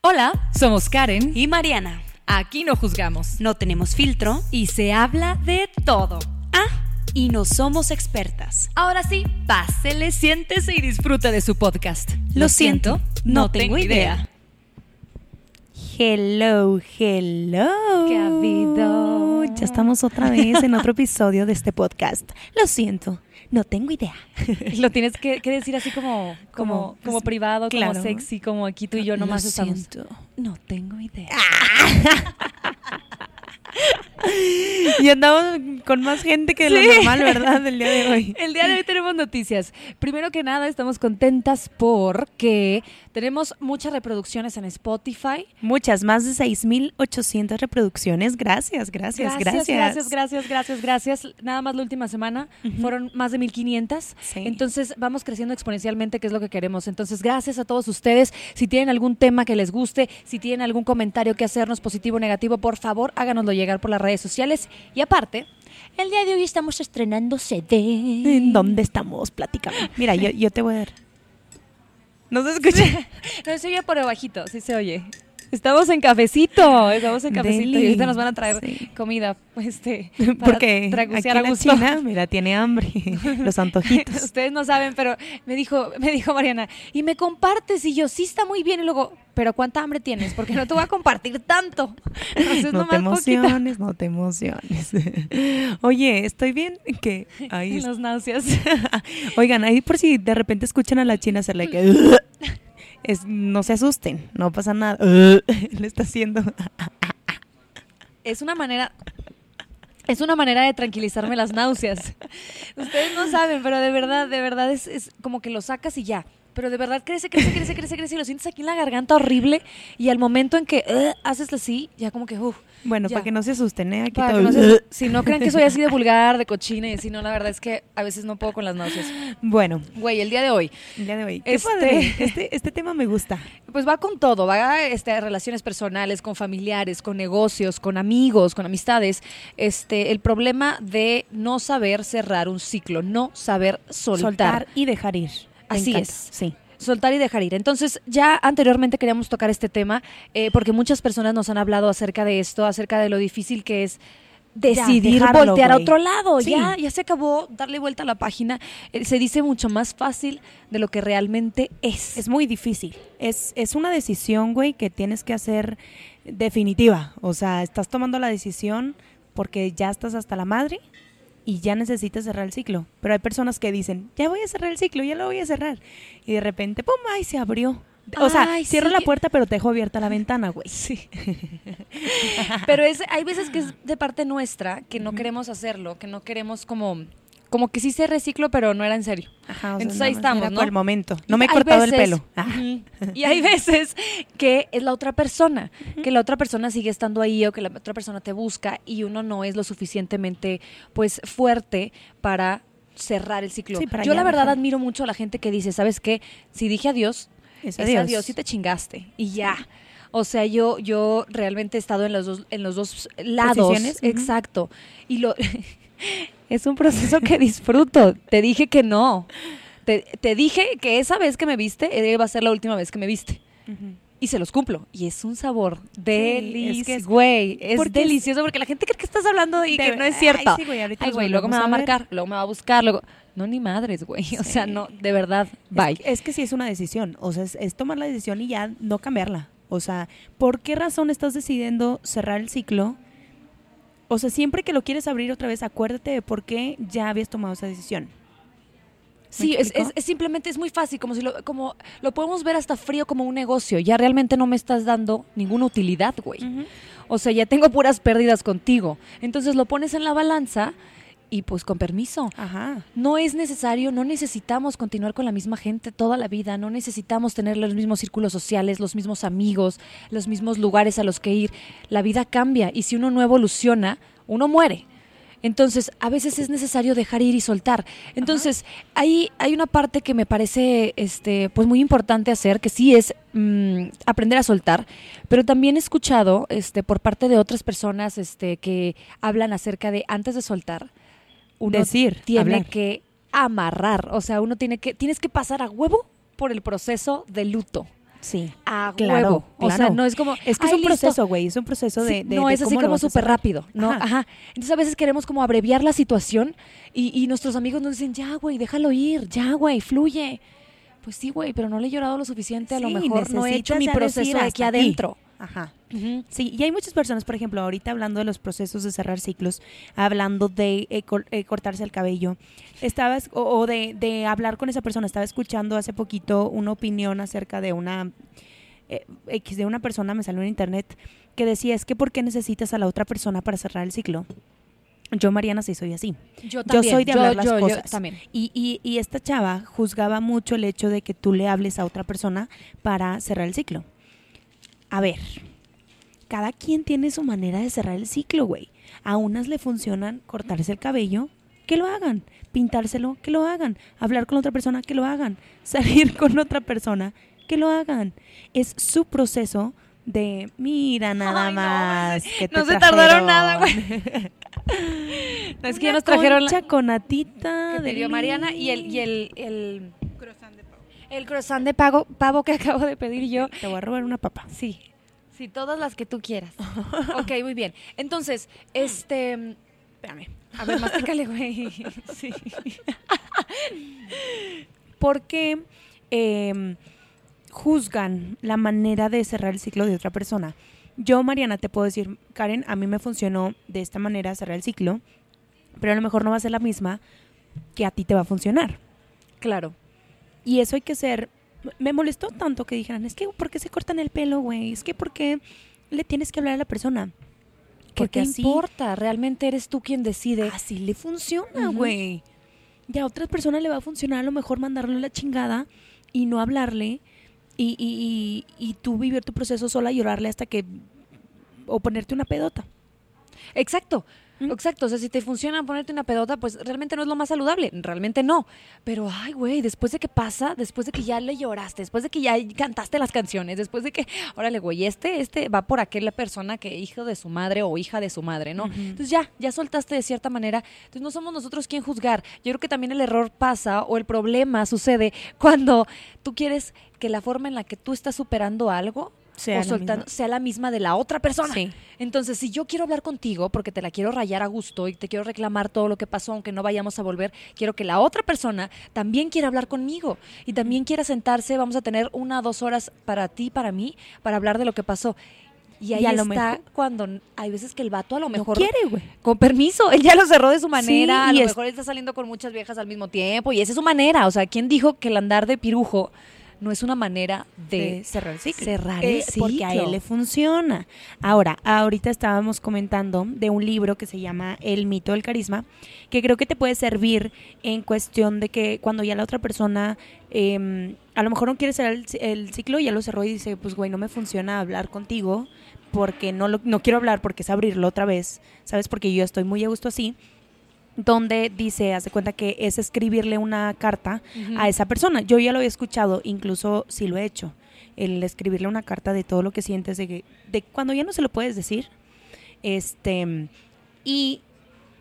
Hola, somos Karen y Mariana. Aquí no juzgamos. No tenemos filtro y se habla de todo. Ah, y no somos expertas. Ahora sí, pásele, siéntese y disfruta de su podcast. Lo, siento, no, tengo idea. Hello, hello. ¿Qué ha habido? Ya estamos otra vez en otro episodio de este podcast. Lo siento, no tengo idea. Lo tienes que, que decir así como, como, como, privado, claro. como sexy, como aquí tú y yo nomás Lo estamos. siento, no tengo idea. y andamos con más gente que lo normal, ¿verdad? Del día de hoy. El día de hoy tenemos noticias. Primero que nada, estamos contentas porque tenemos muchas reproducciones en Spotify. Muchas, más de 6.800 reproducciones. Gracias, gracias, gracias. Gracias, gracias, gracias, gracias. Nada más la última semana fueron más de 1500. Sí. Entonces vamos creciendo exponencialmente, que es lo que queremos. Entonces, gracias a todos ustedes. Si tienen algún tema que les guste, si tienen algún comentario que hacernos, positivo o negativo, por favor, háganoslo llegar por las redes sociales. Y aparte, el día de hoy estamos estrenando CD. ¿En dónde estamos? Platícame. Mira, yo, yo te voy a dar. ¿No se escucha? No se oye por bajito, sí se oye. Estamos en cafecito, estamos en cafecito y ahorita nos van a traer Sí. comida, este, para Porque aquí a la gusto. china, mira, tiene hambre. Los antojitos. Ustedes no saben, pero me dijo, me dijo Mariana, y me compartes, y yo, sí está muy bien, y luego, pero ¿cuánta hambre tienes? Porque no te voy a compartir tanto. Entonces, No te poquita. emociones, no te emociones. Oye, estoy bien que ahí Los náuseas. Oigan, ahí por si de repente escuchan a la china hacerle que es, no se asusten, no pasa nada. Le está haciendo. Es una manera... Es una manera de tranquilizarme las náuseas. Ustedes no saben, pero de verdad, de verdad es, es como que lo sacas y ya. Pero de verdad crece, crece, crece, crece, crece y lo sientes aquí en la garganta horrible. Y al momento en que "Ugh", haces así, ya como que, uff, Bueno, Ya. para que no se asusten, ¿eh? Aquí Para todo- que no se- si no creen que soy así de vulgar, de cochina y así, no, la verdad es que a veces no puedo con las náuseas. Bueno, Güey, el día de hoy, el día de hoy. Qué Este- padre. Este, este tema me gusta. pues va con todo, va este, a relaciones personales, con familiares, con negocios, con amigos, con amistades. Este, el problema de no saber cerrar un ciclo, no saber soltar. Soltar y dejar ir. Así encanta. es. Sí. Soltar y dejar ir. Entonces, ya anteriormente queríamos tocar este tema eh, porque muchas personas nos han hablado acerca de esto, acerca de lo difícil que es decidir dejarlo, voltear a otro lado. Sí. Ya, ya se acabó darle vuelta a la página. Eh, se dice mucho más fácil de lo que realmente es. Es muy difícil. Es, es una decisión, güey, que tienes que hacer definitiva. O sea, estás tomando la decisión porque ya estás hasta la madre y ya necesitas cerrar el ciclo. Pero hay personas que dicen, ya voy a cerrar el ciclo, ya lo voy a cerrar. Y de repente, ¡pum! ¡Ay, se abrió! O sea, Ay, cierro sí. la puerta, pero te dejo abierta la ventana, güey. Sí. Pero es, hay veces que es de parte nuestra que no queremos hacerlo, que no queremos como, como que sí se reciclo, pero no era en serio. Ajá, o sea, Entonces ahí estamos, era ¿no? por el momento. No me he cortado el pelo. Ah. Ujú. Y hay veces que es la otra persona, que la otra persona sigue estando ahí o que la otra persona te busca y uno no es lo suficientemente pues fuerte para cerrar el ciclo. Sí, para Yo la verdad admiro mucho a la gente que dice, ¿sabes qué? Si dije adiós, Es es adiós. adiós y te chingaste y ya. O sea, yo, yo realmente he estado en los dos, en los dos lados. Posiciones. Exacto. Y lo es un proceso que disfruto. Te dije que no. Te, te dije que esa vez que me viste iba a ser la última vez que me viste. Y se los cumplo. Y es un sabor delicioso. es- güey, es delicioso porque la gente cree que estás hablando y De- que no es ay, cierto. sí, güey, ahorita Ay, güey, luego me va a marcar, luego me va a buscar, luego... No, ni madres, güey. O sea, no, de verdad, bye. Es, es que sí es una decisión, o sea, es, es tomar la decisión y ya no cambiarla. O sea, ¿por qué razón estás decidiendo cerrar el ciclo? O sea, siempre que lo quieres abrir otra vez, acuérdate de por qué ya habías tomado esa decisión. Sí, es, es- es simplemente es muy fácil, como si lo, como lo podemos ver hasta frío como un negocio. Ya realmente no me estás dando ninguna utilidad, güey. O sea, ya tengo puras pérdidas contigo. Entonces lo pones en la balanza y pues con permiso. Ajá. No es necesario, no necesitamos continuar con la misma gente toda la vida, no necesitamos tener los mismos círculos sociales, los mismos amigos, los mismos lugares a los que ir. La vida cambia y si uno no evoluciona, uno muere. Entonces, a veces es necesario dejar ir y soltar. Entonces, ahí hay una parte que me parece este, pues muy importante hacer, que sí es mm, aprender a soltar, pero también he escuchado este, por parte de otras personas este, que hablan acerca de antes de soltar, uno Decir, tiene hablar. que amarrar, o sea, uno tiene que, tienes que pasar a huevo por el proceso de luto. Sí. A Claro, huevo. O sea, no es como. Es que es "Ay, un listo". proceso, güey. Es un proceso de, Sí, de- no de es así como súper rápido, ¿no? Ajá. Ajá. Entonces a veces queremos como abreviar la situación y, y nuestros amigos nos dicen, ya, güey, déjalo ir, ya, güey, fluye. Pues sí, güey, pero no le he llorado lo suficiente, a lo mejor no he hecho mi proceso aquí aquí. Ajá. Sí, y hay muchas personas, por ejemplo, ahorita hablando de los procesos de cerrar ciclos, hablando de eh, cor- eh, cortarse el cabello, estabas, o, o de, de hablar con esa persona, estaba escuchando hace poquito una opinión acerca de una, eh, X de una persona, me salió en internet, que decía, es que ¿por qué necesitas a la otra persona para cerrar el ciclo? Yo, Mariana, sí soy así. Yo Yo también. soy de hablar las yo- yo cosas. también. Y, y, y esta chava juzgaba mucho el hecho de que tú le hables a otra persona para cerrar el ciclo. A ver, cada quien tiene su manera de cerrar el ciclo, güey. A unas le funcionan cortarse el cabello, que lo hagan. Pintárselo, que lo hagan. Hablar con otra persona, que lo hagan. Salir con otra persona, que lo hagan. Es su proceso de, mira nada Ay, no, más. que te no se tardaron trajeron". nada, güey. No, es que ya nos trajeron la, con natita que de pidió Mariana y el, y el, el, el croissant de pago, pavo que acabo de pedir yo. Te voy a robar una papa. Sí, sí, todas las que tú quieras. ok, muy bien. Entonces, este, espérame, a ver, mastícale, güey. Sí. ¿Por qué eh, juzgan la manera de cerrar el ciclo de otra persona? Yo, Mariana, te puedo decir, Karen, a mí me funcionó de esta manera cerrar el ciclo, pero a lo mejor no va a ser la misma que a ti te va a funcionar. Claro. Y eso hay que ser... Me molestó tanto que dijeran, es que ¿por qué se cortan el pelo, güey? Es que ¿por qué le tienes que hablar a la persona? ¿Qué Porque te así- importa? Realmente eres tú quien decide. Así le funciona, güey. Y a otras personas le va a funcionar a lo mejor mandarle la chingada y no hablarle y, y, y, y tú vivir tu proceso sola, llorarle hasta que... o ponerte una pedota. Exacto. ¿Mm? Exacto, o sea, si te funciona ponerte una pedota, pues realmente no es lo más saludable, realmente no. Pero, ay, güey, después de que pasa, después de que ya le lloraste, después de que ya cantaste las canciones, después de que, órale, güey, este, este va por aquella persona que hijo de su madre o hija de su madre, ¿no? Entonces ya, ya soltaste de cierta manera. Entonces no somos nosotros quien juzgar. Yo creo que también el error pasa o el problema sucede cuando tú quieres que la forma en la que tú estás superando algo Sea o la soltando misma. sea la misma de la otra persona. Sí. Entonces, si yo quiero hablar contigo porque te la quiero rayar a gusto y te quiero reclamar todo lo que pasó, aunque no vayamos a volver, quiero que la otra persona también quiera hablar conmigo y también quiera sentarse. Vamos a tener una o dos horas para ti, para mí, para hablar de lo que pasó. Y ahí a lo está mejor- cuando hay veces que el vato a lo No mejor quiere, güey. con permiso, él ya lo cerró de su manera, Sí, a lo es- mejor él está saliendo con muchas viejas al mismo tiempo y esa es su manera, o sea, ¿quién dijo que el andar de pirujo no es una manera de, de cerrar el ciclo. cerrar el Eh, Porque a ciclo? él le funciona. Ahora, ahorita estábamos comentando de un libro que se llama El mito del carisma, que creo que te puede servir en cuestión de que cuando ya la otra persona eh, a lo mejor no quiere cerrar el, el ciclo, ya lo cerró y dice, pues güey, no me funciona hablar contigo porque no, lo, no quiero hablar porque es abrirlo otra vez, ¿sabes? Porque yo estoy muy a gusto así. Donde dice, hace cuenta que es escribirle una carta a esa persona. Yo ya lo había escuchado, incluso sí lo he hecho. El escribirle una carta de todo lo que sientes, de, que, de cuando ya no se lo puedes decir. Este, y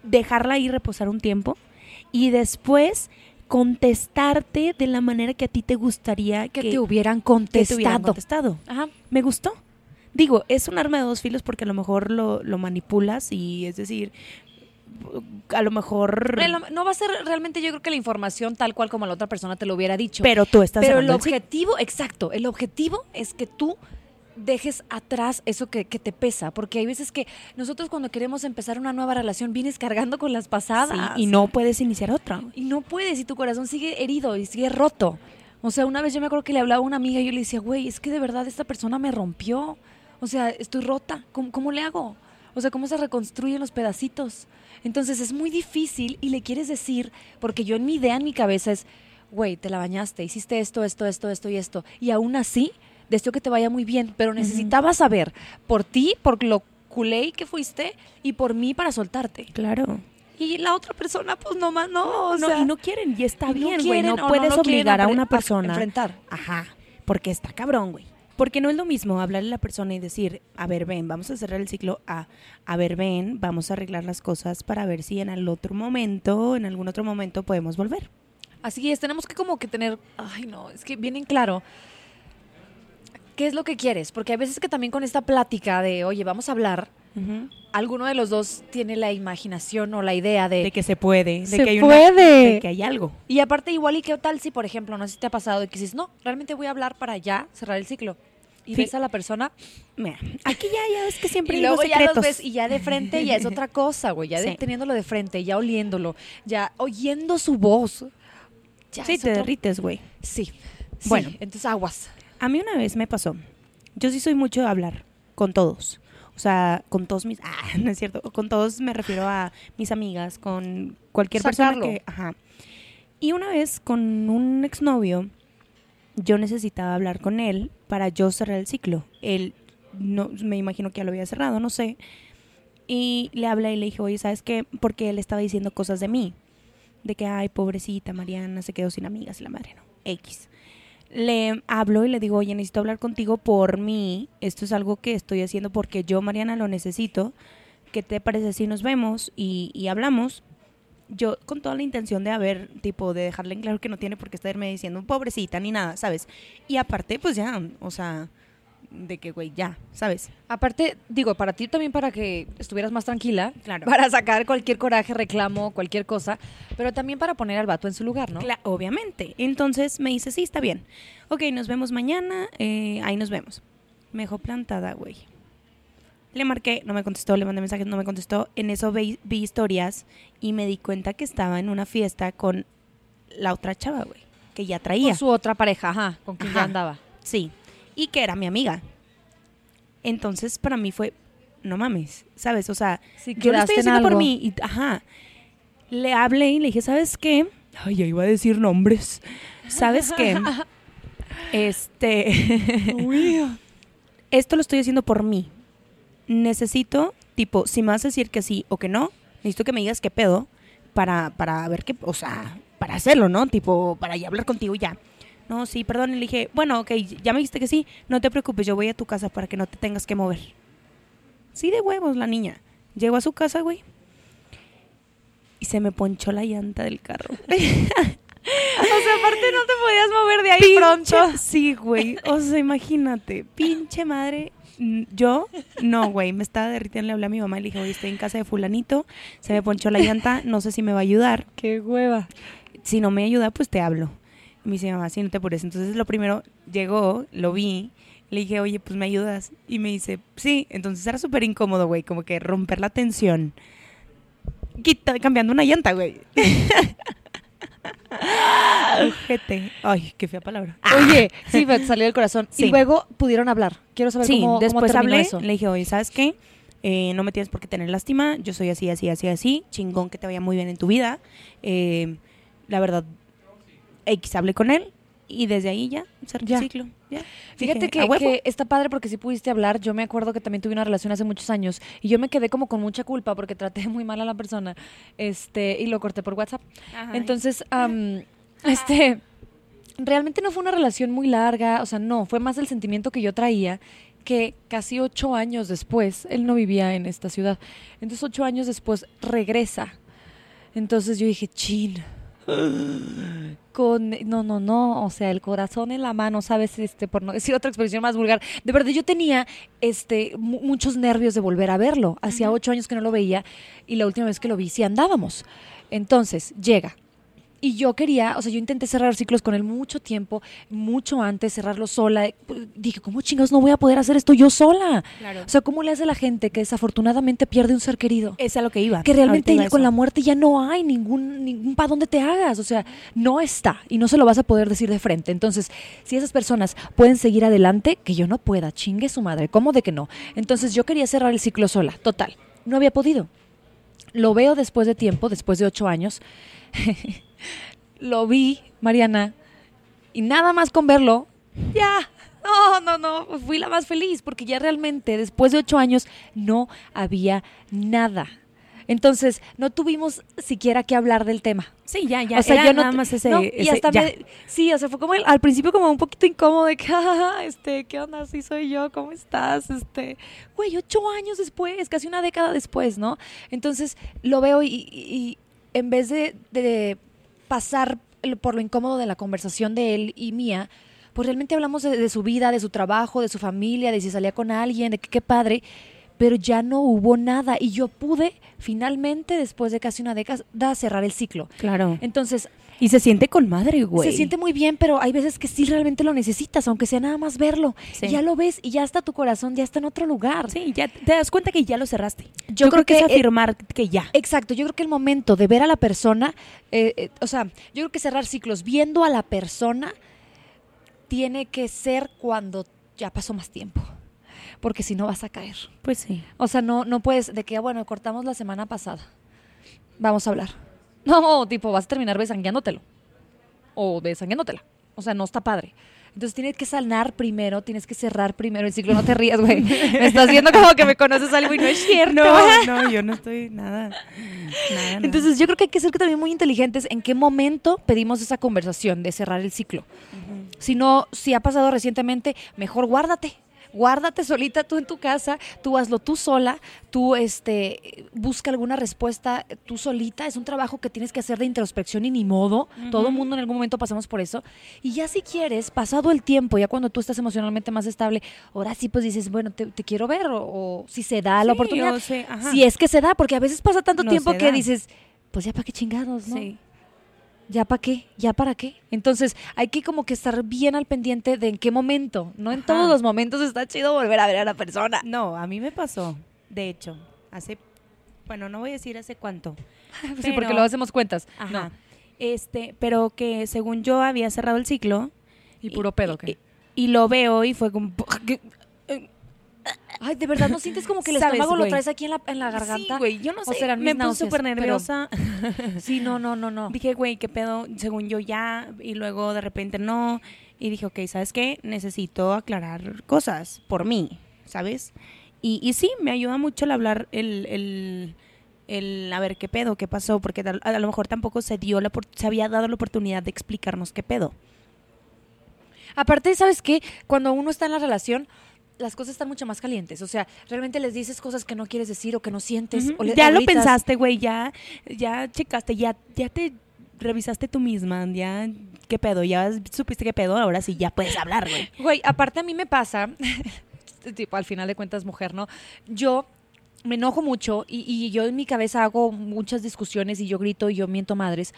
dejarla ahí reposar un tiempo. Y después contestarte de la manera que a ti te gustaría que, que, te hubieran que te hubieran contestado. contestado. Ajá. Me gustó. Digo, es un arma de dos filos porque a lo mejor lo, lo manipulas y es decir, a lo mejor... No va a ser realmente, yo creo que la información tal cual como la otra persona te lo hubiera dicho. Pero tú estás Pero el objetivo, exacto, el objetivo es que tú dejes atrás eso que, que te pesa, porque hay veces que nosotros cuando queremos empezar una nueva relación vienes cargando con las pasadas. Sí, y no puedes iniciar otra. Y no puedes, y tu corazón sigue herido y sigue roto. O sea, una vez yo me acuerdo que le hablaba a una amiga y yo le decía, güey, es que de verdad esta persona me rompió. O sea, estoy rota. ¿Cómo, cómo le hago? O sea, cómo se reconstruyen los pedacitos. Entonces es muy difícil y le quieres decir, porque yo en mi idea, en mi cabeza es, güey, te la bañaste, hiciste esto, esto, esto, esto y esto. Y aún así, deseo que te vaya muy bien, pero necesitaba saber por ti, por lo culé que fuiste y por mí para soltarte. Claro. Y la otra persona, pues nomás no, o no, sea, y no quieren, y está y bien, güey. quieren, No, puedes quieren obligar a una a- persona. enfrentar. Ajá, porque está cabrón, güey. Porque no es lo mismo hablarle a la persona y decir, a ver, ven, vamos a cerrar el ciclo a, a ver, ven, vamos a arreglar las cosas para ver si en el otro momento, en algún otro momento podemos volver. Así es, tenemos que como que tener, ay no, es que bien en claro qué es lo que quieres, porque hay veces que también con esta plática de, oye, vamos a hablar, alguno de los dos tiene la imaginación o la idea de, De que se puede, de Se que hay una- puede. de que hay algo. y aparte igual y qué tal si, por ejemplo, no sé si te ha pasado de que dices, no, realmente voy a hablar para ya cerrar el ciclo. Y Sí. ves a la persona Mira, aquí ya, ya ves que siempre y digo luego ya los ves y ya de frente ya es otra cosa, güey, ya de- Sí. teniéndolo de frente, ya oliéndolo, ya oyendo su voz. Ya Sí, es te otro- derrites, güey. Sí. Bueno. Bueno, entonces aguas. A mí una vez me pasó. Yo sí soy mucho de hablar con todos. O sea, con todos mis... Ah, no es cierto. Con todos me refiero a mis amigas, con cualquier Sacarlo. persona que... Ajá. Y una vez con un exnovio, yo necesitaba hablar con él para yo cerrar el ciclo. Él, no, me imagino que ya lo había cerrado, no sé. Y le hablé y le dije, oye, ¿sabes qué? Porque él estaba diciendo cosas de mí. De que, ay, pobrecita Mariana, se quedó sin amigas y la madre, no. X le hablo y le digo, oye, necesito hablar contigo por mí. Esto es algo que estoy haciendo porque yo, Mariana, lo necesito. ¿Qué te parece si nos vemos y, hablamos? Yo con toda la intención de haber, tipo, de dejarle en claro que no tiene por qué estarme diciendo pobrecita ni nada, ¿sabes? Y aparte, pues ya, o sea, de que, güey, ya, ¿sabes? Aparte, digo, para ti también para que estuvieras más tranquila, Claro. para sacar cualquier coraje, reclamo, cualquier cosa, pero también para poner al vato en su lugar, ¿no? Cla- obviamente. Entonces me dice, sí, está bien. Ok, nos vemos mañana, eh, ahí nos vemos. Me dejó plantada, güey. Le marqué, no me contestó, le mandé mensajes, no me contestó. En eso vi, vi historias y me di cuenta que estaba en una fiesta con la otra chava, güey, que ya traía. Con su otra pareja, ajá, con quien ya andaba. Sí, y que era mi amiga. Entonces para mí fue, no mames, ¿sabes? O sea, yo lo estoy en haciendo por mí. Y, ajá. Le hablé y le dije, ¿sabes qué? Ay, ya iba a decir nombres. ¿Sabes qué? este. Esto lo estoy haciendo por mí. Necesito, tipo, si me vas a decir que sí o que no, necesito que me digas qué pedo para, para ver qué, o sea, para hacerlo, ¿no? Tipo, para ya hablar contigo y ya. No, sí, perdón. Y le dije, bueno, ok, ya me dijiste que sí, no te preocupes, yo voy a tu casa para que no te tengas que mover. Sí, de huevos, la niña. Llegó a su casa, güey. Y se me ponchó la llanta del carro. O sea, aparte no te podías mover de ahí Pinche- pronto. Sí, güey. O sea, imagínate. Pinche madre. Yo, no, güey. Me estaba derritiendo. Le hablé a mi mamá y le dije, oye, estoy en casa de Fulanito. Se me ponchó la llanta. No sé si me va a ayudar. Qué hueva. Si no me ayuda, pues te hablo. Y me dice, mamá, sí, no te apures. Entonces, lo primero, llegó, lo vi. Le dije, oye, pues me ayudas. Y me dice, sí. Entonces era súper incómodo, güey. Como que romper la tensión. Quita, cambiando una llanta, güey. Ojete. Ay, qué fea palabra. Oye, sí, me salió del corazón. Sí. Y luego pudieron hablar. Quiero saber Sí, cómo, después hablé, eso. le dije, oye, ¿sabes qué? Eh, no me tienes por qué tener lástima, yo soy así, así, así, así, chingón que te vaya muy bien en tu vida. Eh, la verdad, X, hablé con él y desde ahí ya, cerré el ciclo. ya. Fíjate Dije, que, está padre porque sí pudiste hablar. Yo me acuerdo que también tuve una relación hace muchos años y yo me quedé como con mucha culpa porque traté muy mal a la persona este y lo corté por WhatsApp. Ajá. Entonces, am, este, realmente no fue una relación muy larga, o sea, no, fue más el sentimiento que yo traía que casi ocho años después, él no vivía en esta ciudad, entonces ocho años después regresa. Entonces yo dije, chin, con, no, no, no, o sea, el corazón en la mano, ¿sabes? Este, por no decir otra expresión más vulgar. De verdad, yo tenía, este, mu- muchos nervios de volver a verlo. Hacía ocho años que no lo veía y la última vez que lo vi sí andábamos. Entonces, llega, y yo quería, o sea, yo intenté cerrar ciclos con él mucho tiempo, mucho antes, cerrarlo sola. Dije, ¿cómo chingados no voy a poder hacer esto yo sola? Claro. O sea, ¿cómo le hace la gente que desafortunadamente pierde un ser querido? Es a lo que iba. que realmente iba con la muerte ya no hay ningún, ningún para dónde te hagas. O sea, no está y no se lo vas a poder decir de frente. Entonces, si esas personas pueden seguir adelante, que yo no pueda, chingue su madre. ¿Cómo de que no? Entonces, yo quería cerrar el ciclo sola, total. No había podido. Lo veo después de tiempo, después de ocho años. lo vi, Mariana, y nada más con verlo, ya. No, no, no, fui la más feliz porque ya realmente después de ocho años no había nada. Entonces, no tuvimos siquiera que hablar del tema. Sí, ya, ya. o sea, era yo no nada más ese. no, y hasta ya. me- sí, o sea, fue como el- al principio como un poquito incómodo de que, "Ah, este, ¿qué onda? Sí soy yo, ¿cómo estás? Este, güey, ocho años después, casi una década después, ¿no? Entonces, lo veo y, y- y en vez de, de pasar por lo incómodo de la conversación de él y mía, pues realmente hablamos de, de su vida, de su trabajo, de su familia, de si salía con alguien, de que qué padre, pero ya no hubo nada y yo pude finalmente, después de casi una década, cerrar el ciclo. Claro. Entonces, Y se siente con madre, güey. se siente muy bien, pero hay veces que sí realmente lo necesitas, aunque sea nada más verlo. Sí. Ya lo ves y ya está tu corazón, ya está en otro lugar. Sí, ya te das cuenta que ya lo cerraste. Yo Yo, creo creo que, es eh, afirmar que ya. Exacto, yo creo que el momento de ver a la persona, eh, eh, o sea, yo creo que cerrar ciclos viendo a la persona tiene que ser cuando ya pasó más tiempo, porque si no vas a caer. Pues sí. O sea, no, no puedes, de que, ah, bueno, cortamos la semana pasada, vamos a hablar. No, tipo, vas a terminar besangueándotelo. O besangueándotela. O sea, no está padre. Entonces tienes que sanar primero, tienes que cerrar primero el ciclo. No te rías, güey. Me estás viendo como que me conoces algo y no es cierto. No, no, yo no estoy nada. Entonces yo creo que hay que ser también muy inteligentes en qué momento pedimos esa conversación de cerrar el ciclo. Si no, si ha pasado recientemente, mejor guárdate. Guárdate solita tú en tu casa, tú hazlo tú sola, tú este busca alguna respuesta tú solita, es un trabajo que tienes que hacer de introspección y ni modo, todo el mundo en algún momento pasamos por eso. Y ya si quieres, pasado el tiempo, ya cuando tú estás emocionalmente más estable, ahora sí pues dices, bueno, te, te quiero ver o, o si se da la Sí, oportunidad. si es que se da, porque a veces pasa tanto No tiempo que da. dices, pues ya para qué chingados, ¿no? Sí. ¿Ya para qué? ¿Ya para qué? Entonces hay que como que estar bien al pendiente de en qué momento. No en Ajá. todos los momentos está chido volver a ver a la persona. No, a mí me pasó. De hecho, hace. Bueno, no voy a decir hace cuánto. sí, Pero- porque luego hacemos cuentas. Ajá. No. Este, pero que según yo había cerrado el ciclo. Y puro pedo, ¿qué? Y, y lo veo y fue como. Ay, de verdad, ¿no sientes como que el ¿Sabes, estómago lo traes aquí en la, en la garganta? Sí, güey, yo no O sé. serán me puse súper pero- nerviosa. Sí, no, no, no, no. Dije, güey, qué pedo, según yo ya, y luego de repente no. Y dije, ok, ¿sabes qué? Necesito aclarar cosas por mí, ¿sabes? Y, y sí, me ayuda mucho el hablar, el, el, el a ver qué pedo, qué pasó, porque tal- a, lo mejor tampoco se dio la, se había dado la oportunidad de explicarnos qué pedo. Aparte, ¿sabes qué? Cuando uno está en la relación, las cosas están mucho más calientes. O sea, realmente les dices cosas que no quieres decir o que no sientes. O le- ya lo pensaste, güey, ya, ya checaste, ya, ya te revisaste tú misma, ya, qué pedo, ya supiste qué pedo, ahora sí ya puedes hablar, güey. Güey, aparte a mí me pasa, tipo, al final de cuentas mujer, ¿no? Yo me enojo mucho y, y yo en mi cabeza hago muchas discusiones y yo grito y yo miento madres,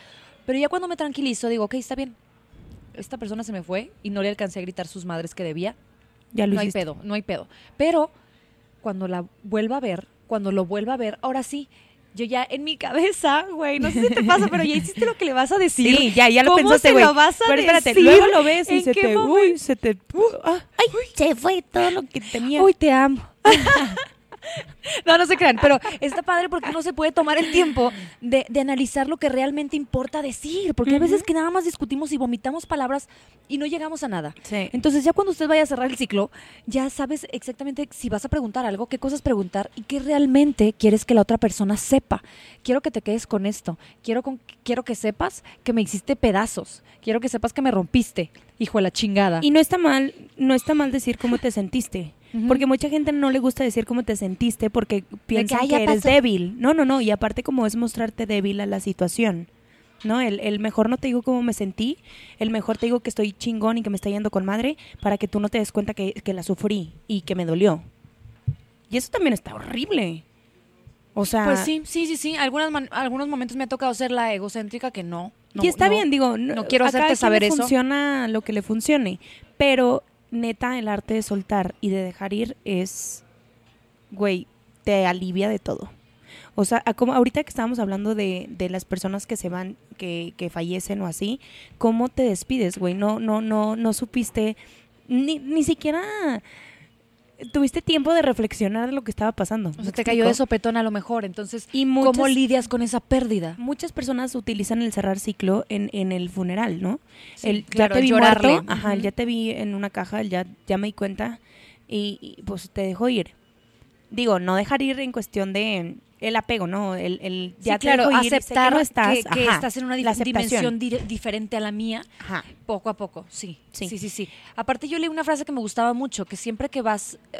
pero ya cuando me tranquilizo digo, ok, está bien, esta persona se me fue y no le alcancé a gritar sus madres que debía, Ya lo no hay pedo, no hay pedo. Pero cuando la vuelva a ver, cuando lo vuelva a ver, ahora sí, yo ya en mi cabeza, güey, no sé si te pasa, pero ya hiciste lo que le vas a decir. Sí, ya, ya lo ¿Cómo pensaste, güey. lo vas a Pero espérate, decir? luego lo ves y ¿En se te, uy, se te, ah, ay, se fue todo lo que tenía. Uy, te amo. No, no se crean, pero está padre porque uno se puede tomar el tiempo de, de analizar lo que realmente importa decir, porque a veces que nada más discutimos y vomitamos palabras y no llegamos a nada. Sí. Entonces ya cuando usted vaya a cerrar el ciclo, ya sabes exactamente si vas a preguntar algo, qué cosas preguntar y qué realmente quieres que la otra persona sepa. Quiero que te quedes con esto, quiero, con, quiero que sepas que me hiciste pedazos, quiero que sepas que me rompiste, hijo de la chingada. Y no está mal, no está mal decir cómo te sentiste. Porque mucha gente no le gusta decir cómo te sentiste porque piensan "Ay, que, eres pasó". débil. No, no, no. Y aparte como es mostrarte débil a la situación. ¿No? El, el mejor no te digo cómo me sentí, el mejor te digo que estoy chingón y que me está yendo con madre para que tú no te des cuenta que, que la sufrí y que me dolió. Y eso también está horrible. O sea, Pues sí, sí, sí, sí. Algunas man- algunos momentos me ha tocado ser la egocéntrica que no. No, y está no, bien, digo, no quiero a cada hacerte saber eso. funciona lo que le funcione, pero neta el arte de soltar y de dejar ir es, güey, te alivia de todo. O sea, como ahorita que estábamos hablando de, de las personas que se van, que, que fallecen o así, ¿cómo te despides, güey? No, no, no, no supiste, ni, ni siquiera tuviste tiempo de reflexionar lo que estaba pasando. O sea, ¿me te cayó de sopetón a lo mejor. Entonces, Y ¿cómo lidias con esa pérdida? Muchas personas utilizan el cerrar ciclo en, en el funeral, ¿no? Sí, el claro, ya te vi llorarle. muerto, ajá, el ya te vi en una caja, el ya, ya me di cuenta y, y, pues te dejo ir. Digo, no dejar ir en cuestión de el apego, ¿no? El, el Sí, ya te claro, ir sé que aceptar no estás, que, estás en una dimensión di- diferente a la mía, Ajá. poco a poco, sí. Sí. Sí, sí, sí. Aparte yo leí una frase que me gustaba mucho, que siempre que vas, eh,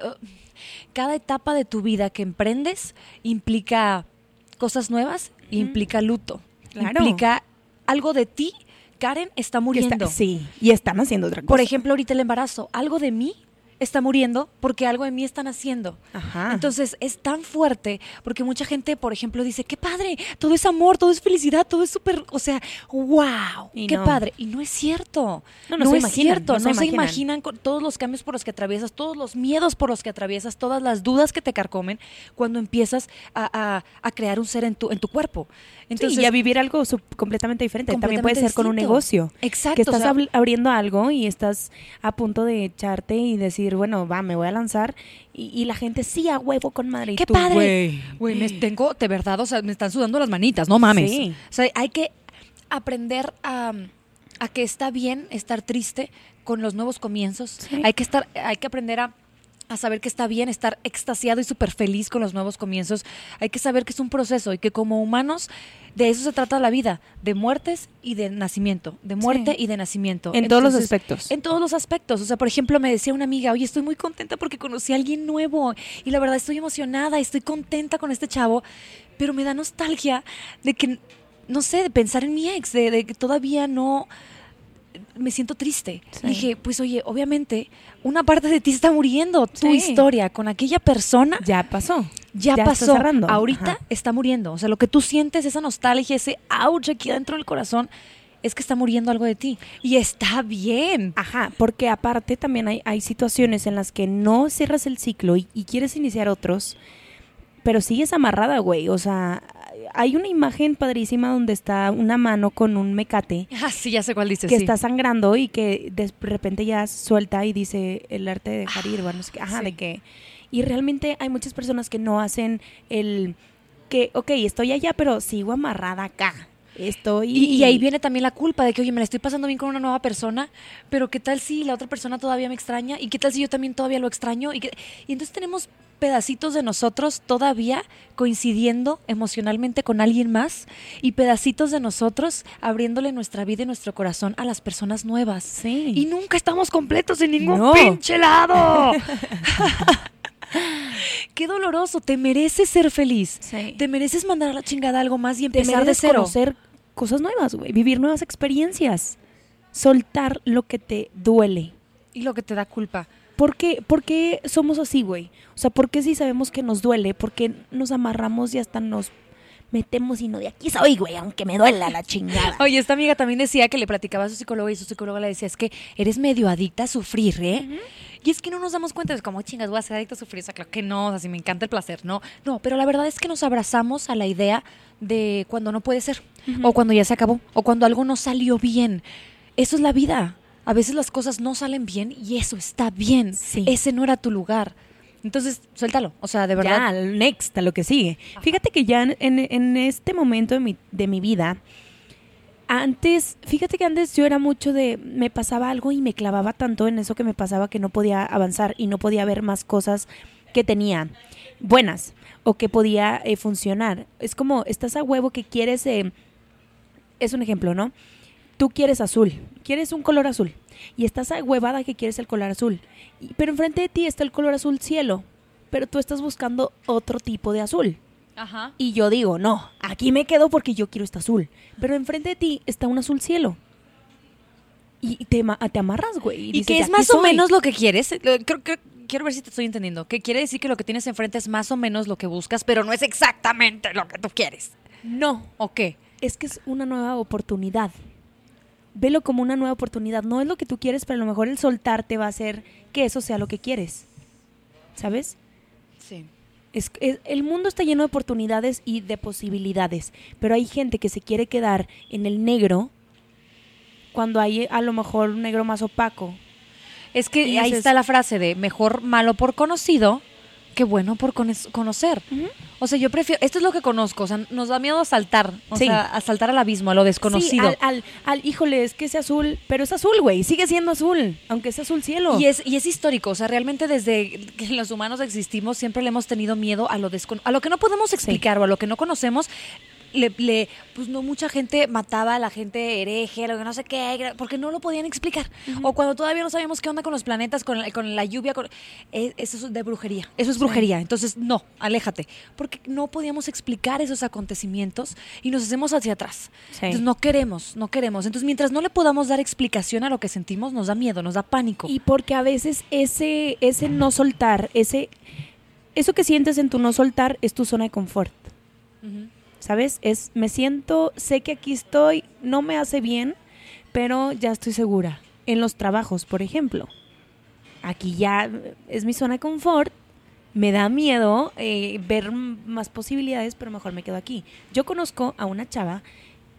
cada etapa de tu vida que emprendes implica cosas nuevas, implica luto, Claro. implica algo de ti, Karen está muriendo. está- sí, y están haciendo otra cosa. Por ejemplo, ahorita el embarazo, algo de mí está muriendo porque algo de mí están haciendo. Ajá. Entonces es tan fuerte porque mucha gente, por ejemplo, dice, qué padre, todo es amor, todo es felicidad, todo es súper, o sea, wow, Y qué no. padre. Y no es cierto. No, no se es imaginan, cierto, no no, se se imaginan. todos los cambios por los que atraviesas, todos los miedos por los que atraviesas, todas las dudas que te carcomen cuando empiezas a, a- a crear un ser en tu, en tu cuerpo. Entonces, y a vivir algo completamente diferente. También puede ser con un negocio. Exacto, Que estás o sea- abri- abriendo algo y estás a punto de echarte y decir, bueno, va, me voy a lanzar. Y, y la gente, sí, a huevo con madre. Y ¡Qué tú, padre! güey. Tengo, de verdad, o sea, me están sudando las manitas, no mames. Sí. O sea, hay que aprender a, a que está bien estar triste con los nuevos comienzos. Sí. Hay que estar, hay que aprender a a saber que está bien estar extasiado y súper feliz con los nuevos comienzos. Hay que saber que es un proceso y que como humanos de eso se trata la vida, de muertes y de nacimiento, de muerte Sí. y de nacimiento. En todos los aspectos. En todos los aspectos. O sea, por ejemplo, me decía una amiga, oye, estoy muy contenta porque conocí a alguien nuevo y la verdad estoy emocionada, estoy contenta con este chavo, pero me da nostalgia de que, no sé, de pensar en mi ex, de, de que todavía no me siento triste. Sí. Dije, pues oye, obviamente una parte de ti está muriendo. Tu Sí. historia con aquella persona Ya pasó. ya, está pasó. cerrando. Ahorita Ajá. está muriendo. O sea, lo que tú sientes, esa nostalgia, ese ouch aquí adentro del corazón, es que está muriendo algo de ti. Y está bien. Ajá, porque aparte también hay, hay situaciones en las que no cierras el ciclo y, y quieres iniciar otros, pero sigues amarrada, güey. O sea, hay una imagen padrísima donde está una mano con un mecate Ah, sí, ya sé cuál dices. que sí. está sangrando y que de repente ya suelta y dice el arte de dejar ir, bueno, es que, ajá, sí. de que... Y realmente hay muchas personas que no hacen el... que, ok, estoy allá, pero sigo amarrada acá. Estoy... Y, y ahí viene también la culpa de que, oye, me la estoy pasando bien con una nueva persona, pero ¿qué tal si la otra persona todavía me extraña? ¿Y qué tal si yo también todavía lo extraño? Y, que- y entonces tenemos pedacitos de nosotros todavía coincidiendo emocionalmente con alguien más y pedacitos de nosotros abriéndole nuestra vida y nuestro corazón a las personas nuevas. Sí. Y nunca estamos completos en ningún No. pinche lado. Qué doloroso. Te mereces ser feliz. Sí. Te mereces mandar a la chingada algo más y empezar de cero. conocer cosas nuevas, güey, vivir nuevas experiencias, soltar lo que te duele. Y lo que te da culpa. ¿Por qué, por qué somos así, güey? O sea, ¿por qué si sabemos que nos duele? ¿Por qué nos amarramos y hasta nos metemos y no de aquí soy, güey, aunque me duela la chingada? Oye, esta amiga también decía que le platicaba a su psicóloga y su psicóloga le decía, es que eres medio adicta a sufrir, ¿eh? Y es que no nos damos cuenta, es como, chingas, voy a ser adicta a sufrir, o sea, claro que no, o sea, si me encanta el placer, no. No, pero la verdad es que nos abrazamos a la idea de cuando no puede ser, o cuando ya se acabó, o cuando algo no salió bien. Eso es la vida. A veces las cosas no salen bien y eso está bien. Sí. Ese no era tu lugar. Entonces, suéltalo. O sea, de verdad. Ya, al next, a lo que sigue. Fíjate que ya en este momento de mi, de mi vida, antes, fíjate que antes yo era mucho de, me pasaba algo y me clavaba tanto en eso que me pasaba que no podía avanzar y no podía ver más cosas que tenía buenas o que podía eh, funcionar. Es como, estás a huevo que quieres, eh, es un ejemplo, ¿no? Tú quieres azul, quieres un color azul y estás a huevada que quieres el color azul, y- pero enfrente de ti está el color azul cielo, pero tú estás buscando otro tipo de azul. Ajá. Y yo digo, no, aquí me quedo porque yo quiero este azul. Pero enfrente de ti está un azul cielo. Y te, te amarras, güey. Y dices, que "De es más o soy". menos lo que quieres. Lo- creo- creo- quiero ver si te estoy entendiendo. Que quiere decir que lo que tienes enfrente es más o menos lo que buscas, pero no es exactamente lo que tú quieres. No, ¿O qué? es que es una nueva oportunidad. Velo como una nueva oportunidad. No es lo que tú quieres, pero a lo mejor el soltarte va a hacer que eso sea lo que quieres. ¿Sabes? Sí. Es, es- el mundo está lleno de oportunidades y de posibilidades, pero hay gente que se quiere quedar en el negro cuando hay a lo mejor un negro más opaco. Es que Y ahí está la frase de mejor malo por conocido que bueno por cono- conocer. O sea, yo prefiero, esto es lo que conozco, o sea, nos da miedo a saltar, o Sí. sea, a saltar al abismo, a lo desconocido. Sí, al, al, al- híjole, es que es azul, pero es azul, güey, sigue siendo azul, aunque es azul cielo. Y es, y es histórico, o sea, realmente desde que los humanos existimos siempre le hemos tenido miedo a lo a lo que no podemos explicar o a lo que no conocemos. Le, le- pues no mucha gente mataba a la gente hereje, lo que no sé qué, porque no lo podían explicar. O cuando todavía no sabíamos qué onda con los planetas, con la, con la lluvia, con, eh, eso es de brujería. Eso es brujería. Entonces, no, aléjate. Porque no podíamos explicar esos acontecimientos y nos hacemos hacia atrás. Sí. Entonces, no queremos, no queremos. Entonces, mientras no le podamos dar explicación a lo que sentimos, nos da miedo, nos da pánico. Y porque a veces ese, ese no soltar, ese, eso que sientes en tu no soltar es tu zona de confort. Ujú. ¿Sabes? Es, me siento, sé que aquí estoy, no me hace bien, pero ya estoy segura. En los trabajos, por ejemplo. Aquí ya es mi zona de confort. Me da miedo eh, ver más posibilidades, pero mejor me quedo aquí. Yo conozco a una chava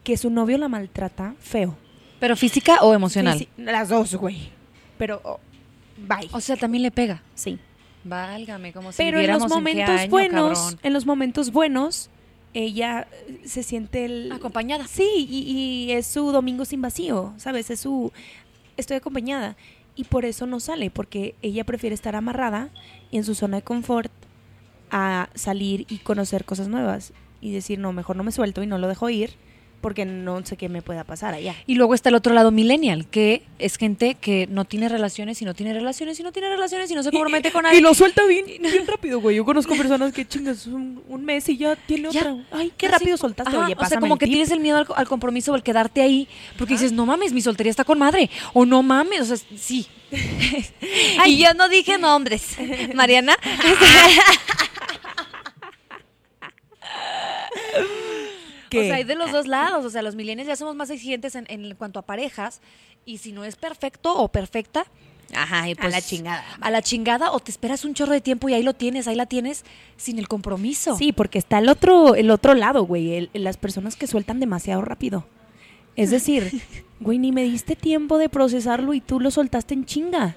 que su novio la maltrata feo. ¿Pero física o emocional? Sí, las dos, güey. Pero, oh, bye. O sea, también le pega. sí. Válgame, como si Pero en los en momentos año, buenos, cabrón. en los momentos buenos, ella eh, se siente el Acompañada. Sí, y, y es su domingo sin vacío, ¿sabes? Es su estoy acompañada y por eso no sale porque ella prefiere estar amarrada y en su zona de confort a salir y conocer cosas nuevas y decir, "No, mejor no me suelto y no lo dejo ir porque no sé qué me pueda pasar allá." Y luego está el otro lado millennial, que es gente que no tiene relaciones y no tiene relaciones y no tiene relaciones y no se compromete con nadie. Y lo suelta bien, bien rápido, güey. Yo conozco personas que chingas un, un mes y ya tiene Ya. otra. Ay, qué Así- rápido soltaste. Ajá, Oye, o sea, como que tienes el miedo al, al compromiso o al quedarte ahí, porque dices, no mames, mi soltería está con madre, o no mames, o sea, sí. y yo no dije nombres, Mariana. ¿Qué? O sea, hay de los dos lados. O sea, los millennials ya somos más exigentes en, en cuanto a parejas. Y si no es perfecto o perfecta, ajá, y A pues, la chingada. A la chingada, o te esperas un chorro de tiempo y ahí lo tienes, ahí la tienes, sin el compromiso. Sí, porque está el otro, el otro lado, güey. el- las personas que sueltan demasiado rápido. Es decir, güey, ni me diste tiempo de procesarlo y tú lo soltaste en chinga.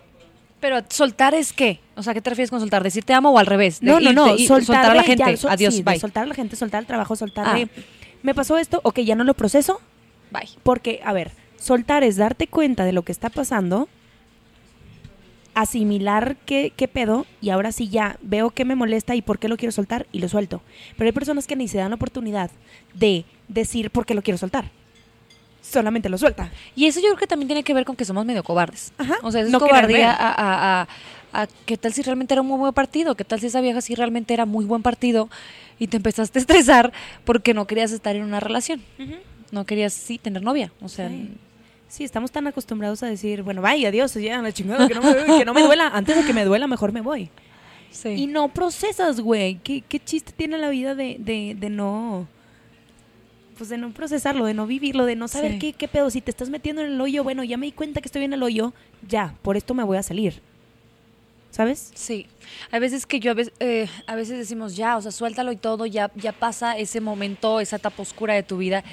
Pero soltar es qué? O sea, ¿qué te refieres con soltar? ¿Decir te amo o al revés? De No, no, no. y soltar, a la gente. ya, Adiós, sí, bye. soltar a la gente, soltar el trabajo, soltar Ah. Me pasó esto, ok, ya no lo proceso. Bye. Porque, a ver, soltar es darte cuenta de lo que está pasando, asimilar qué, qué pedo, y ahora sí ya veo qué me molesta y por qué lo quiero soltar y lo suelto. Pero hay personas que ni se dan la oportunidad de decir por qué lo quiero soltar. Solamente lo suelta. Y eso yo creo que también tiene que ver con que somos medio cobardes. Ajá. O sea, eso No es cobardía a, a- a- a qué tal si realmente era un muy buen partido, qué tal si esa vieja sí realmente era muy buen partido y te empezaste a estresar porque no querías estar en una relación. No querías, sí, tener novia. O sea, Sí. Sí, estamos tan acostumbrados a decir, bueno, vaya, adiós, ya, la chingada, que no me, que no me duela. Antes de que me duela, mejor me voy. sí. Y no procesas, güey. ¿Qué, qué chiste tiene la vida de, de, de no. Pues de no procesarlo, de no vivirlo, de no saber Sí. qué, qué pedo. Si te estás metiendo en el hoyo, bueno, ya me di cuenta que estoy en el hoyo, ya, por esto me voy a salir. ¿Sabes? Sí, hay veces que yo a veces, eh, a veces decimos ya, o sea, suéltalo y todo, ya, ya pasa ese momento, esa etapa oscura de tu vida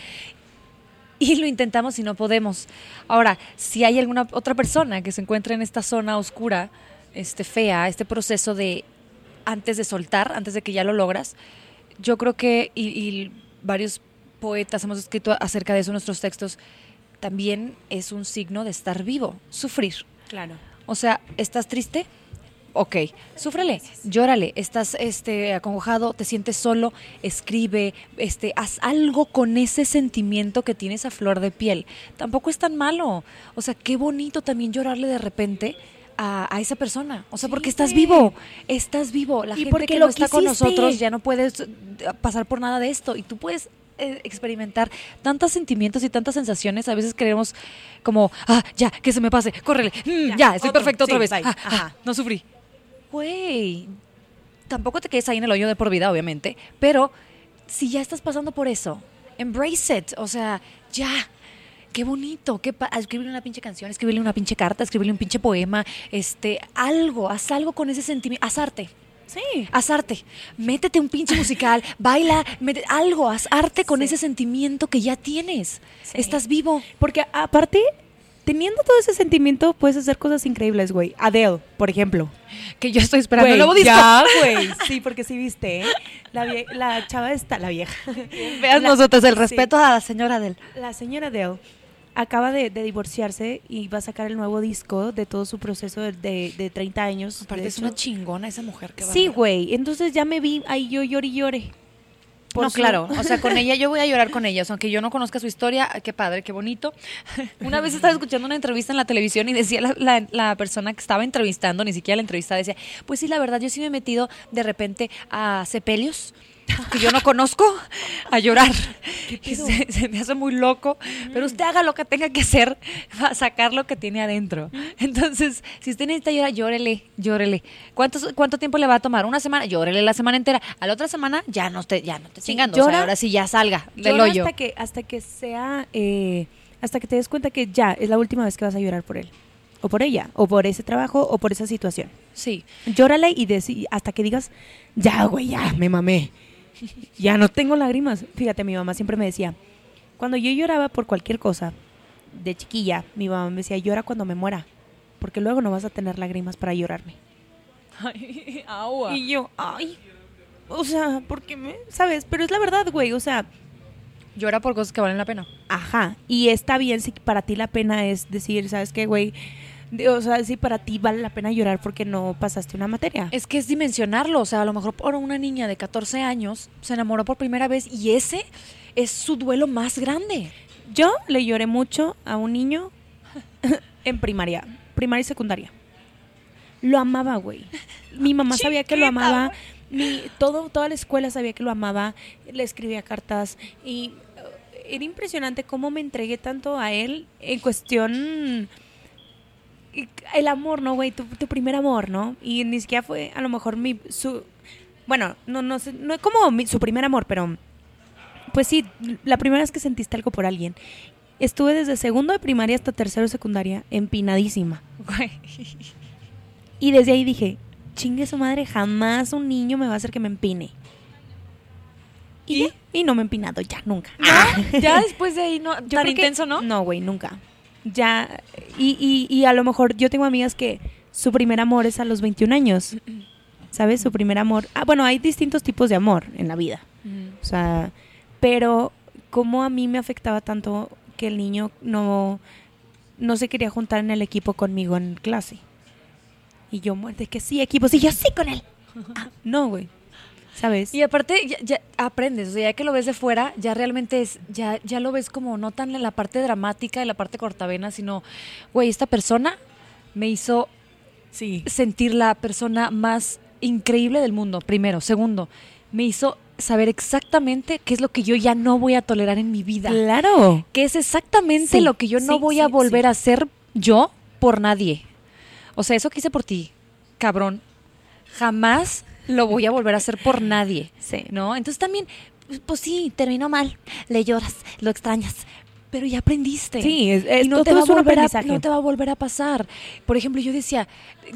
y lo intentamos y no podemos. Ahora, si hay alguna otra persona que se encuentra en esta zona oscura, este fea, este proceso de antes de soltar, antes de que ya lo logras, yo creo que y, y varios poetas hemos escrito acerca de eso en nuestros textos, también es un signo de estar vivo, sufrir. Claro. O sea, ¿estás triste? Ok, súfrele, llórale, estás este acongojado, te sientes solo, escribe, este, haz algo con ese sentimiento que tienes a flor de piel. Tampoco es tan malo. O sea, qué bonito también llorarle de repente a, a esa persona. O sea, Sí, porque estás vivo, estás vivo. La Y gente porque que no está con nosotros ya no puedes eh, pasar por nada de esto y tú puedes eh, experimentar tantos sentimientos y tantas sensaciones. A veces queremos como, ah, ya, que se me pase, córrele, mm, ya, Ya, estoy otro, perfecto otra vez. Ah, ah, ajá. no sufrí. Güey, tampoco te quedes ahí en el hoyo de por vida, obviamente, pero si ya estás pasando por eso, embrace it. O sea, ya. Qué bonito, qué escribirle una pinche canción, escribirle una pinche carta, escribirle un pinche poema, este, algo, haz algo con ese sentimiento, haz arte. Sí. Haz arte, métete un pinche musical, baila, mete- algo, haz arte con Sí. ese sentimiento que ya tienes. Sí. Estás vivo. Porque aparte, teniendo todo ese sentimiento, puedes hacer cosas increíbles, güey. Adele, por ejemplo. Que yo estoy esperando Güey, el nuevo disco. Ya, güey. Sí, porque sí viste, ¿eh? La, vie- la chava está, la vieja. Vean nosotros el sí. respeto a la señora del. La señora Adele acaba de, de divorciarse y va a sacar el nuevo disco de todo su proceso de, de, de 30 años. Hecho. una chingona esa mujer que Sí, güey. Entonces ya me vi ahí yo lloré y lloré. Por No, su- claro, o sea, con ella yo voy a llorar con ella, o sea, aunque yo no conozca su historia, qué padre, qué bonito. Una vez estaba escuchando una entrevista en la televisión y decía la, la- la persona que estaba entrevistando, ni siquiera la entrevista, decía, pues sí, la verdad, yo sí me he metido de repente a sepelios que yo no conozco a llorar. Se, se me hace muy loco, pero usted haga lo que tenga que hacer para sacar lo que tiene adentro. Entonces, si usted necesita llorar, llórele, llórele. ¿Cuántos, ¿Cuánto tiempo le va a tomar? ¿Una semana? Llórele la semana entera. A la otra semana ya no esté, ya no Sí, chingando. o sea, ahora sí ya salga del Llora hoyo. hasta que hasta que sea eh, hasta que te des cuenta que ya es la última vez que vas a llorar por él o por ella o por ese trabajo o por esa situación. Sí. Llórale y hasta que digas, ya, güey, ya, me mamé. Ya no tengo lágrimas. Fíjate, mi mamá siempre me decía, cuando yo lloraba por cualquier cosa, de chiquilla, mi mamá me decía, llora cuando me muera, porque luego no vas a tener lágrimas para llorarme. Ay, agua. Y yo, ay, o sea, porque me, ¿sabes? Pero es la verdad, güey, o sea, Llora por cosas que valen la pena. Ajá, y está bien si para ti la pena es decir, ¿sabes qué, güey? O sea, si para ti vale la pena llorar porque no pasaste una materia. Es que es dimensionarlo, o sea, a lo mejor por una niña de 14 años se enamoró por primera vez y ese es su duelo más grande. Yo le lloré mucho a un niño en primaria, primaria y secundaria. Lo amaba, güey. Mi mamá sabía que lo amaba. Mi, todo, toda la escuela sabía que lo amaba. Le escribía cartas. Y eh, era impresionante cómo me entregué tanto a él en cuestión. El amor, ¿no, güey? Tu, tu primer amor, ¿no? Y ni siquiera fue a lo mejor mi. Su, bueno, no, no sé, no como mi- su primer amor, pero. Pues sí, la primera vez que sentiste algo por alguien. Estuve desde segundo de primaria hasta tercero de secundaria empinadísima. Güey. Y desde ahí dije, chingue su madre, jamás un niño me va a hacer que me empine. Y, y no me he empinado, ya, nunca. ¿No? Ya después de ahí, no, Yo tan que- intenso, ¿no? No, güey, nunca. Ya, y, y, y a lo mejor yo tengo amigas que su primer amor es a los 21 años. ¿Sabes? Su primer amor. Ah, bueno, hay distintos tipos de amor en la vida. O sea, pero como a mí me afectaba tanto que el niño no, no se quería juntar en el equipo conmigo en clase. Y yo, de que sí, equipos, y yo sí con él. Ah, no, güey. ¿Sabes? Y aparte ya, ya aprendes, o sea, ya que lo ves de fuera, ya realmente es, ya, ya lo ves como no tan en la parte dramática, en la parte cortavena, sino, güey, esta persona me hizo sí. sentir la persona más increíble del mundo, primero. Segundo, me hizo saber exactamente qué es lo que yo ya no voy a tolerar en mi vida. Claro. Que es exactamente Sí, lo que yo no sí, voy a volver a hacer yo por nadie. O sea, eso que hice por ti, cabrón, jamás lo voy a volver a hacer por nadie. Sí. ¿No? Entonces también, pues sí, terminó mal. Le lloras, lo extrañas. Pero ya aprendiste. Sí, es- es- y no te, va a volver a, aprendizaje. no te va a volver a pasar. Por ejemplo, yo decía,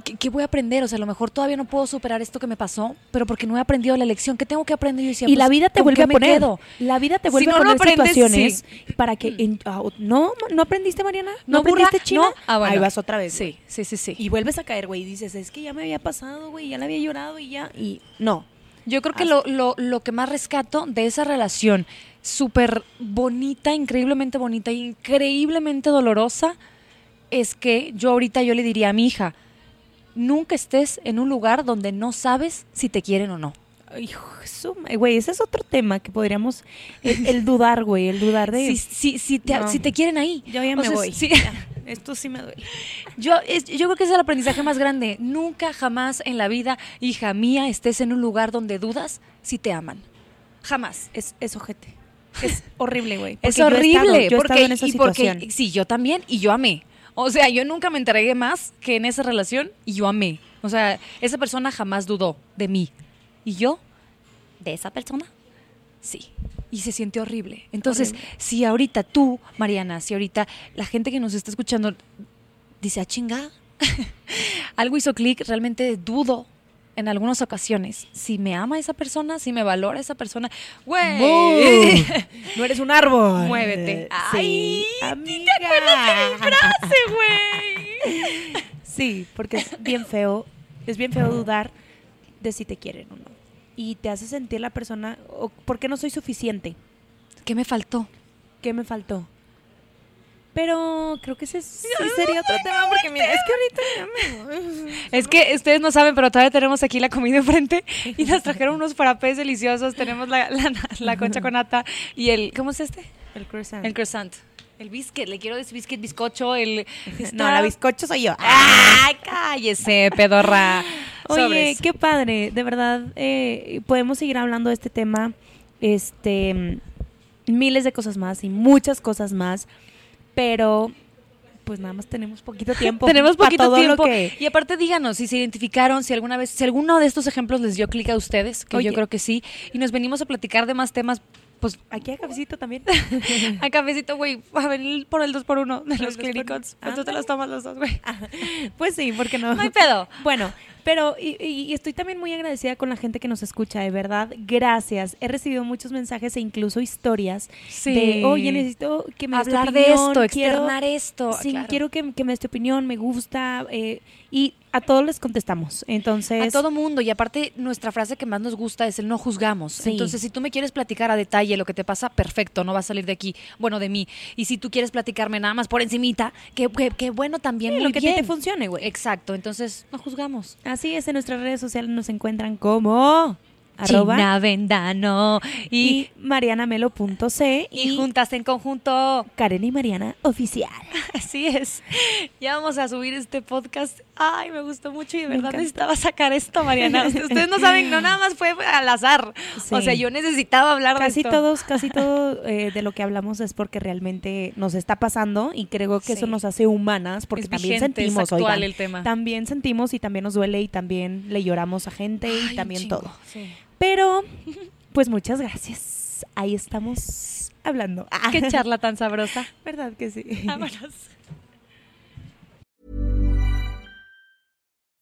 ¿qué, qué voy a aprender? O sea, a lo mejor todavía no puedo superar esto que me pasó, pero porque no he aprendido la lección. ¿Qué tengo que aprender? Yo decía, y pues, la vida te ¿con vuelve a poner. La vida te vuelve a poner aprendes, situaciones sí. para que en- ah, no no aprendiste Mariana, no, No, aprendiste China. no. Ah, bueno. Ahí vas otra vez. Sí, sí, sí, sí. Y vuelves a caer, güey, y dices, es que ya me había pasado, güey, ya la había llorado y ya y no. Yo creo que lo, lo, lo que más rescato de esa relación súper bonita, increíblemente bonita y increíblemente dolorosa es que yo ahorita yo le diría a mi hija, nunca estés en un lugar donde no sabes si te quieren o no. Hijo, güey, ese es otro tema que podríamos el, el dudar, güey, el dudar de Si, si, si, te, No. si te quieren ahí. yo ya O me sea, voy. Ya, esto sí me duele. Yo, es- yo creo que es el aprendizaje más grande. Nunca jamás en la vida, hija mía, estés en un lugar donde dudas si te aman. Jamás. Es es ojete. Es horrible, güey. Es porque yo he horrible. estado- yo he porque, en esa y porque- situación. sí, yo también, y yo amé. O sea, yo nunca me entregué más que en esa relación y yo amé. O sea, esa persona jamás dudó de mí. ¿Y yo? ¿De esa persona? Sí. y se siente horrible. Entonces, Horrible. si ahorita tú, Mariana, si ahorita la gente que nos está escuchando dice, ah, chinga, algo hizo clic, realmente dudo en algunas ocasiones si me ama esa persona, si me valora esa persona. Güey. No eres un árbol. Muévete. Sí, Ay, amiga. frase, güey. Sí, porque es bien feo, es bien feo dudar de si te quieren o no. Y te hace sentir la persona, o, ¿por qué no soy suficiente? ¿Qué me faltó? ¿Qué me faltó? Pero creo que ese es- sí sería otro tema, porque mira, es que ahorita. Es que ustedes no saben, pero todavía tenemos aquí la comida enfrente y nos trajeron unos frappés deliciosos. Tenemos la, la, la concha con nata y el, ¿cómo es este? El croissant. El croissant. El biscuit, le quiero decir biscuit, bizcocho, el... No, la bizcocho soy yo. ¡Ay, cállese, pedorra! Oye, Sobres. qué padre, de verdad, eh, podemos seguir hablando de este tema, este, miles de cosas más y muchas cosas más, pero pues nada más tenemos poquito tiempo. Tenemos poquito todo lo tiempo. que- Y aparte díganos si se identificaron, si alguna vez, si alguno de estos ejemplos les dio clic a ustedes, que Oye. yo creo que sí, y nos venimos a platicar de más temas, pues Aquí hay cafecito también. a cafecito, güey, a venir por el 2 por 1 de Por los por clínicos. uno. Pues tú te los tomas los dos, güey. pues sí, porque no. No hay pedo. Bueno, pero y, y- estoy también muy agradecida con la gente que nos escucha, de verdad. Gracias. He recibido muchos mensajes e incluso historias Sí. de, oye, necesito que me des tu Hablar de opinión, esto, quiero- externar esto. Sí, claro. quiero que, que me des tu opinión, me gusta. eh, y a todos les contestamos. Entonces, A todo mundo. Y aparte, nuestra frase que más nos gusta es el no juzgamos. Sí. Entonces, si tú me quieres platicar a detalle lo que te pasa, perfecto, no va a salir de aquí, bueno, de mí. Y si tú quieres platicarme nada más por encimita, que, que, que bueno también, Sí, muy lo que te funcione, güey. Exacto, entonces no juzgamos. Así es, en nuestras redes sociales nos encuentran como arroba China Vendano y y, marianamelo.c y, y, juntas en conjunto. Karen y Mariana oficial. Así es. Ya vamos a subir este podcast. Ay, me gustó mucho y de Me verdad encanta. necesitaba sacar esto, Mariana. Ustedes no saben, no nada más fue al azar. Sí. O sea, yo necesitaba hablar Casi de esto. todos, casi todo eh, de lo que hablamos es porque realmente nos está pasando y creo que eso nos hace humanas porque Es también vigente, es sentimos, actual oigan, el tema. también sentimos y también nos duele y también le lloramos a gente y también todo. sí. Pero, pues muchas gracias. Ahí estamos hablando. Qué charla tan sabrosa. ¿Verdad que sí? Vámonos.